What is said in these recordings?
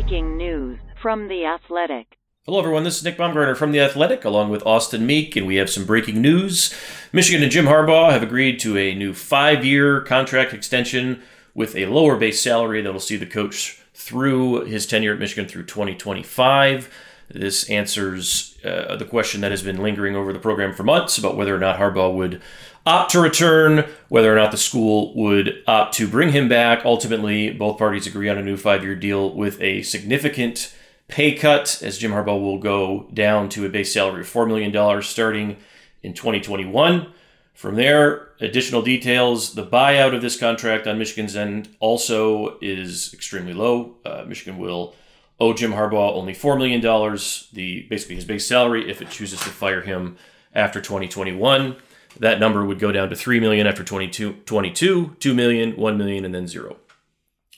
breaking news from The Athletic. Hello, everyone. This is Nick Baumgartner from The Athletic, along with Austin Meek, and we have some breaking news. Michigan and Jim Harbaugh have agreed to a new five year contract extension with a lower base salary that'll see the coach through his tenure at Michigan through 2025. This answers uh, the question that has been lingering over the program for months about whether or not Harbaugh would opt to return, whether or not the school would opt to bring him back. Ultimately, both parties agree on a new five year deal with a significant pay cut, as Jim Harbaugh will go down to a base salary of $4 million starting in 2021. From there, additional details. The buyout of this contract on Michigan's end also is extremely low. Uh, Michigan will owe Jim Harbaugh only $4 million, the basically his base salary, if it chooses to fire him after 2021. That number would go down to 3 million after 22, 22 2 million, 1 million, and then zero.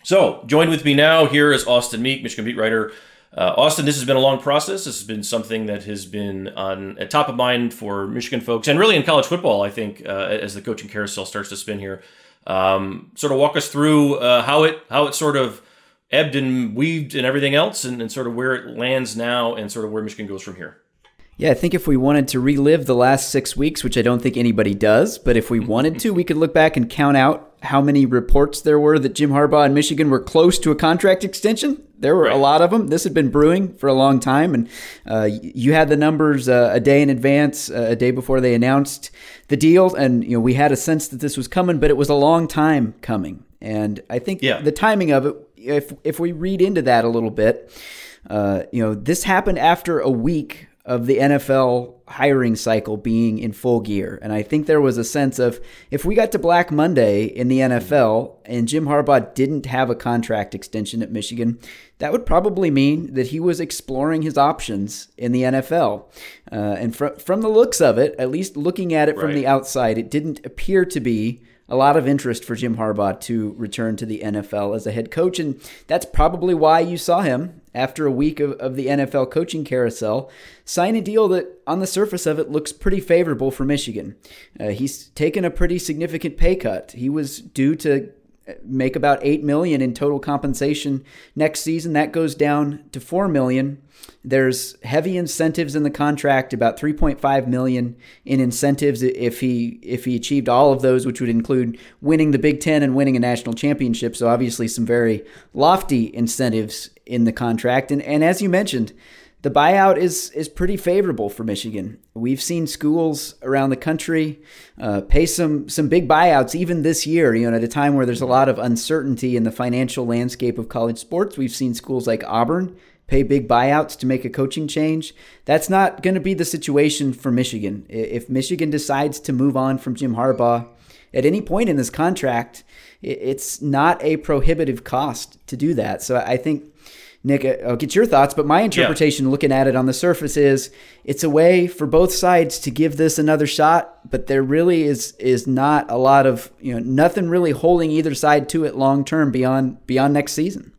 So, join with me now. Here is Austin Meek, Michigan beat writer uh, Austin, this has been a long process. This has been something that has been on top of mind for Michigan folks, and really in college football. I think uh, as the coaching carousel starts to spin here, um, sort of walk us through uh, how it how it sort of ebbed and weaved and everything else, and, and sort of where it lands now, and sort of where Michigan goes from here. Yeah, I think if we wanted to relive the last six weeks, which I don't think anybody does, but if we wanted to, we could look back and count out how many reports there were that Jim Harbaugh and Michigan were close to a contract extension. There were right. a lot of them. This had been brewing for a long time, and uh, you had the numbers uh, a day in advance, uh, a day before they announced the deal, and you know we had a sense that this was coming, but it was a long time coming. And I think yeah. the timing of it, if if we read into that a little bit, uh, you know, this happened after a week of the NFL hiring cycle being in full gear. And I think there was a sense of if we got to Black Monday in the NFL and Jim Harbaugh didn't have a contract extension at Michigan, that would probably mean that he was exploring his options in the NFL. Uh, and fr- from the looks of it, at least looking at it right. from the outside, it didn't appear to be a lot of interest for Jim Harbaugh to return to the NFL as a head coach. And that's probably why you saw him, after a week of, of the NFL coaching carousel, sign a deal that, on the surface of it, looks pretty favorable for Michigan. Uh, he's taken a pretty significant pay cut. He was due to make about 8 million in total compensation. Next season that goes down to 4 million. There's heavy incentives in the contract about 3.5 million in incentives if he if he achieved all of those which would include winning the Big 10 and winning a national championship. So obviously some very lofty incentives in the contract. And and as you mentioned the buyout is is pretty favorable for Michigan. We've seen schools around the country uh, pay some some big buyouts even this year. You know, at a time where there's a lot of uncertainty in the financial landscape of college sports, we've seen schools like Auburn pay big buyouts to make a coaching change. That's not going to be the situation for Michigan. If Michigan decides to move on from Jim Harbaugh at any point in this contract, it's not a prohibitive cost to do that. So I think Nick, uh, I'll get your thoughts, but my interpretation yeah. looking at it on the surface is it's a way for both sides to give this another shot, but there really is is not a lot of, you know, nothing really holding either side to it long term beyond beyond next season.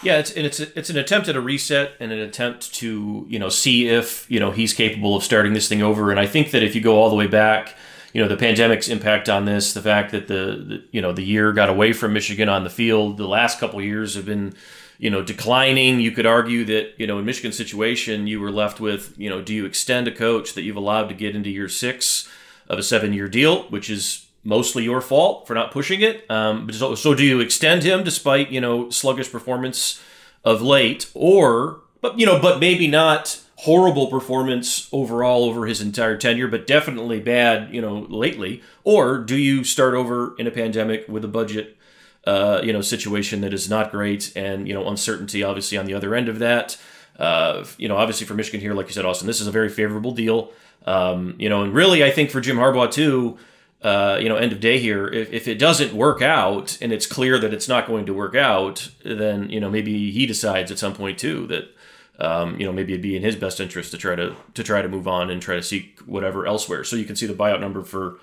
Yeah, it's and it's it's an attempt at a reset and an attempt to, you know, see if, you know, he's capable of starting this thing over and I think that if you go all the way back you know the pandemic's impact on this, the fact that the, the, you know the year got away from Michigan on the field, the last couple years have been you know, declining. You could argue that, you know, in Michigan's situation, you were left with, you know, do you extend a coach that you've allowed to get into year six of a seven year deal, which is mostly your fault for not pushing it? Um, but so, so do you extend him despite, you know, sluggish performance of late or, but, you know, but maybe not horrible performance overall over his entire tenure, but definitely bad, you know, lately? Or do you start over in a pandemic with a budget uh, you know, situation that is not great, and you know, uncertainty obviously on the other end of that. Uh, you know, obviously for Michigan here, like you said, Austin, this is a very favorable deal. Um, you know, and really, I think for Jim Harbaugh too. Uh, you know, end of day here. If, if it doesn't work out, and it's clear that it's not going to work out, then you know maybe he decides at some point too that um, you know maybe it'd be in his best interest to try to to try to move on and try to seek whatever elsewhere. So you can see the buyout number for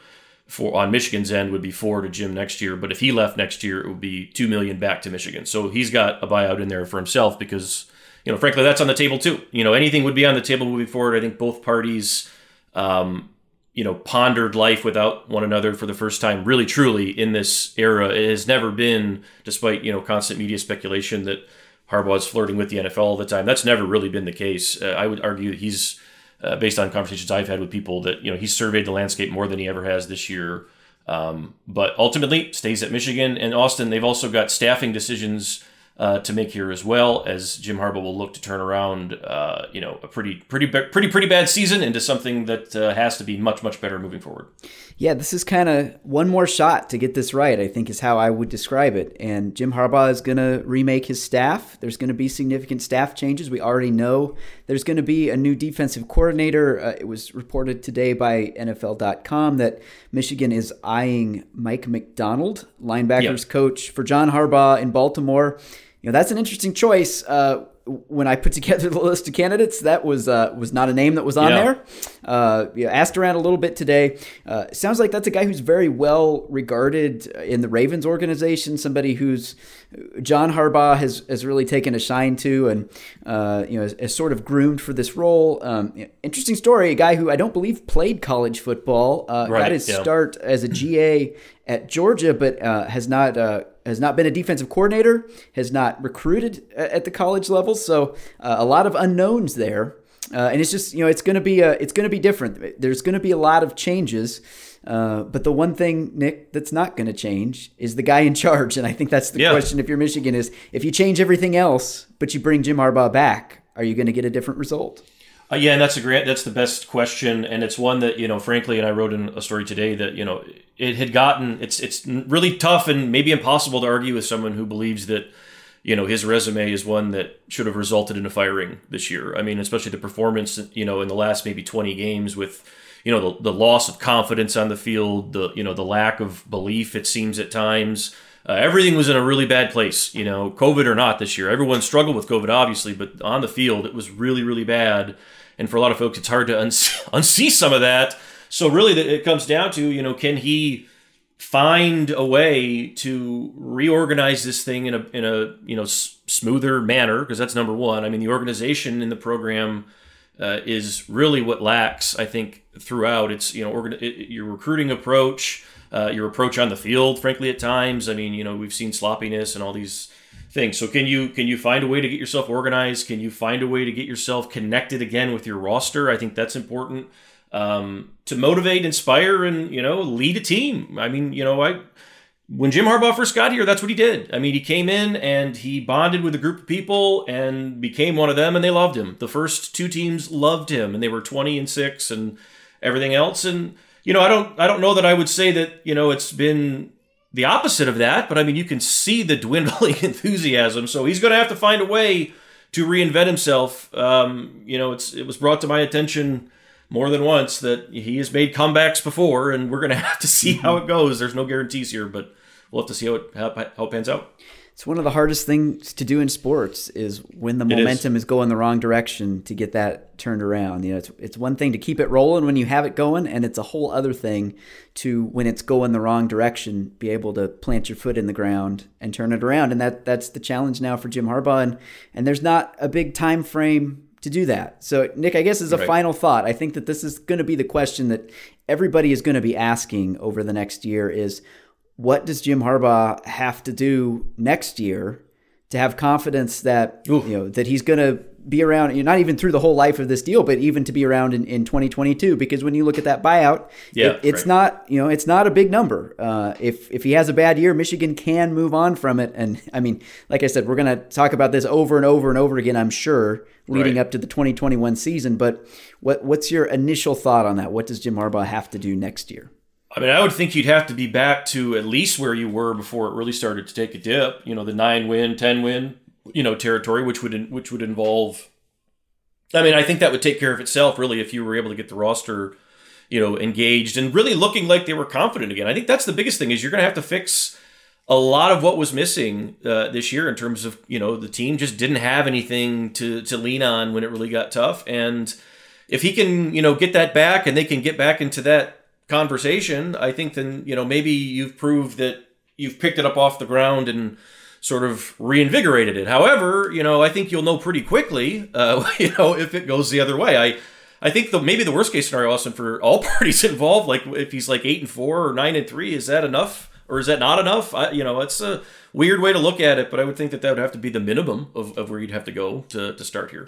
for on Michigan's end would be four to Jim next year, but if he left next year, it would be two million back to Michigan. So he's got a buyout in there for himself because you know, frankly, that's on the table too. You know, anything would be on the table moving forward. I think both parties, um, you know, pondered life without one another for the first time, really, truly in this era. It has never been, despite you know constant media speculation that Harbaugh's flirting with the NFL all the time. That's never really been the case. Uh, I would argue he's, uh, based on conversations I've had with people, that you know he's surveyed the landscape more than he ever has this year. Um, but ultimately, stays at Michigan and Austin. They've also got staffing decisions uh, to make here as well as Jim Harbaugh will look to turn around, uh, you know, a pretty, pretty, pretty, pretty bad season into something that uh, has to be much, much better moving forward. Yeah, this is kind of one more shot to get this right. I think is how I would describe it. And Jim Harbaugh is going to remake his staff. There's going to be significant staff changes. We already know there's going to be a new defensive coordinator. Uh, it was reported today by NFL.com that Michigan is eyeing Mike Macdonald, linebackers yep. coach for John Harbaugh in Baltimore you know that's an interesting choice. Uh, when I put together the list of candidates, that was uh, was not a name that was on yeah. there. Uh, know, asked around a little bit today. Uh, sounds like that's a guy who's very well regarded in the Ravens organization. Somebody who's John Harbaugh has, has really taken a shine to, and uh, you know, is, sort of groomed for this role. Um, interesting story. A guy who I don't believe played college football. Uh, right, got his yeah. start as a GA at Georgia, but uh, has not has not been a defensive coordinator, has not recruited at the college level. So uh, a lot of unknowns there. Uh, and it's just you know it's going to be a, it's going to be different. There's going to be a lot of changes, uh, but the one thing Nick that's not going to change is the guy in charge. And I think that's the yeah. question if you're Michigan is if you change everything else, but you bring Jim Harbaugh back, are you going to get a different result? Uh, yeah, and that's a great. That's the best question, and it's one that you know, frankly, and I wrote in a story today that you know it had gotten. It's it's really tough and maybe impossible to argue with someone who believes that you know his resume is one that should have resulted in a firing this year. I mean, especially the performance you know in the last maybe twenty games with you know the, the loss of confidence on the field, the you know the lack of belief it seems at times. Uh, everything was in a really bad place, you know, COVID or not this year. Everyone struggled with COVID, obviously, but on the field, it was really, really bad. And for a lot of folks, it's hard to unsee, unsee some of that. So really, it comes down to you know, can he find a way to reorganize this thing in a in a you know s- smoother manner? Because that's number one. I mean, the organization in the program. Uh, is really what lacks, I think, throughout. It's you know organ- it, your recruiting approach, uh, your approach on the field. Frankly, at times, I mean, you know, we've seen sloppiness and all these things. So can you can you find a way to get yourself organized? Can you find a way to get yourself connected again with your roster? I think that's important um, to motivate, inspire, and you know lead a team. I mean, you know, I when Jim Harbaugh first got here, that's what he did. I mean, he came in and he bonded with a group of people and became one of them, and they loved him. The first two teams loved him, and they were twenty and six and everything else. And you know, I don't I don't know that I would say that you know it's been the opposite of that, but I mean, you can see the dwindling enthusiasm. So he's going to have to find a way to reinvent himself. Um, you know, it's it was brought to my attention more than once that he has made comebacks before, and we're going to have to see how it goes. There's no guarantees here, but we'll have to see how it how, how it pans out it's one of the hardest things to do in sports is when the momentum is. is. going the wrong direction to get that turned around. You know, it's it's one thing to keep it rolling when you have it going, and it's a whole other thing to when it's going the wrong direction, be able to plant your foot in the ground and turn it around. And that that's the challenge now for Jim Harbaugh, and, and there's not a big time frame to do that. So, Nick, I guess as a right. final thought, I think that this is going to be the question that everybody is going to be asking over the next year is what does Jim Harbaugh have to do next year to have confidence that Ooh. you know that he's going to be around you know, not even through the whole life of this deal but even to be around in, in 2022 because when you look at that buyout yeah, it, it's right. not you know it's not a big number uh, if if he has a bad year Michigan can move on from it and I mean like I said we're going to talk about this over and over and over again I'm sure leading right. up to the 2021 season but what what's your initial thought on that what does Jim Harbaugh have to do next year I mean, I would think you'd have to be back to at least where you were before it really started to take a dip. You know, the nine win, ten win, you know, territory, which would which would involve. I mean, I think that would take care of itself really if you were able to get the roster, you know, engaged and really looking like they were confident again. I think that's the biggest thing is you're going to have to fix a lot of what was missing uh, this year in terms of you know the team just didn't have anything to to lean on when it really got tough and if he can you know get that back and they can get back into that conversation, I think then you know maybe you've proved that you've picked it up off the ground and sort of reinvigorated it. However, you know I think you'll know pretty quickly, uh, you know, if it goes the other way. I I think the maybe the worst case scenario, Austin, for all parties involved, like if he's like eight and four or nine and three, is that enough? or is that not enough? I, you know, it's a weird way to look at it, but I would think that that would have to be the minimum of, of where you'd have to go to, to start here.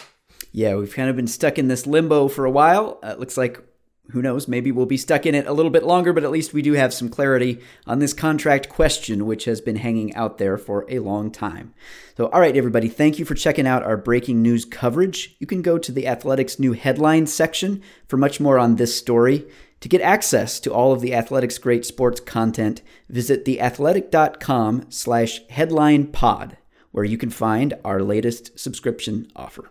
Yeah, we've kind of been stuck in this limbo for a while. Uh, it looks like who knows, maybe we'll be stuck in it a little bit longer, but at least we do have some clarity on this contract question, which has been hanging out there for a long time. So, all right, everybody, thank you for checking out our breaking news coverage. You can go to the Athletics new headlines section for much more on this story. To get access to all of the Athletics great sports content, visit theathletic.com slash headline pod, where you can find our latest subscription offer.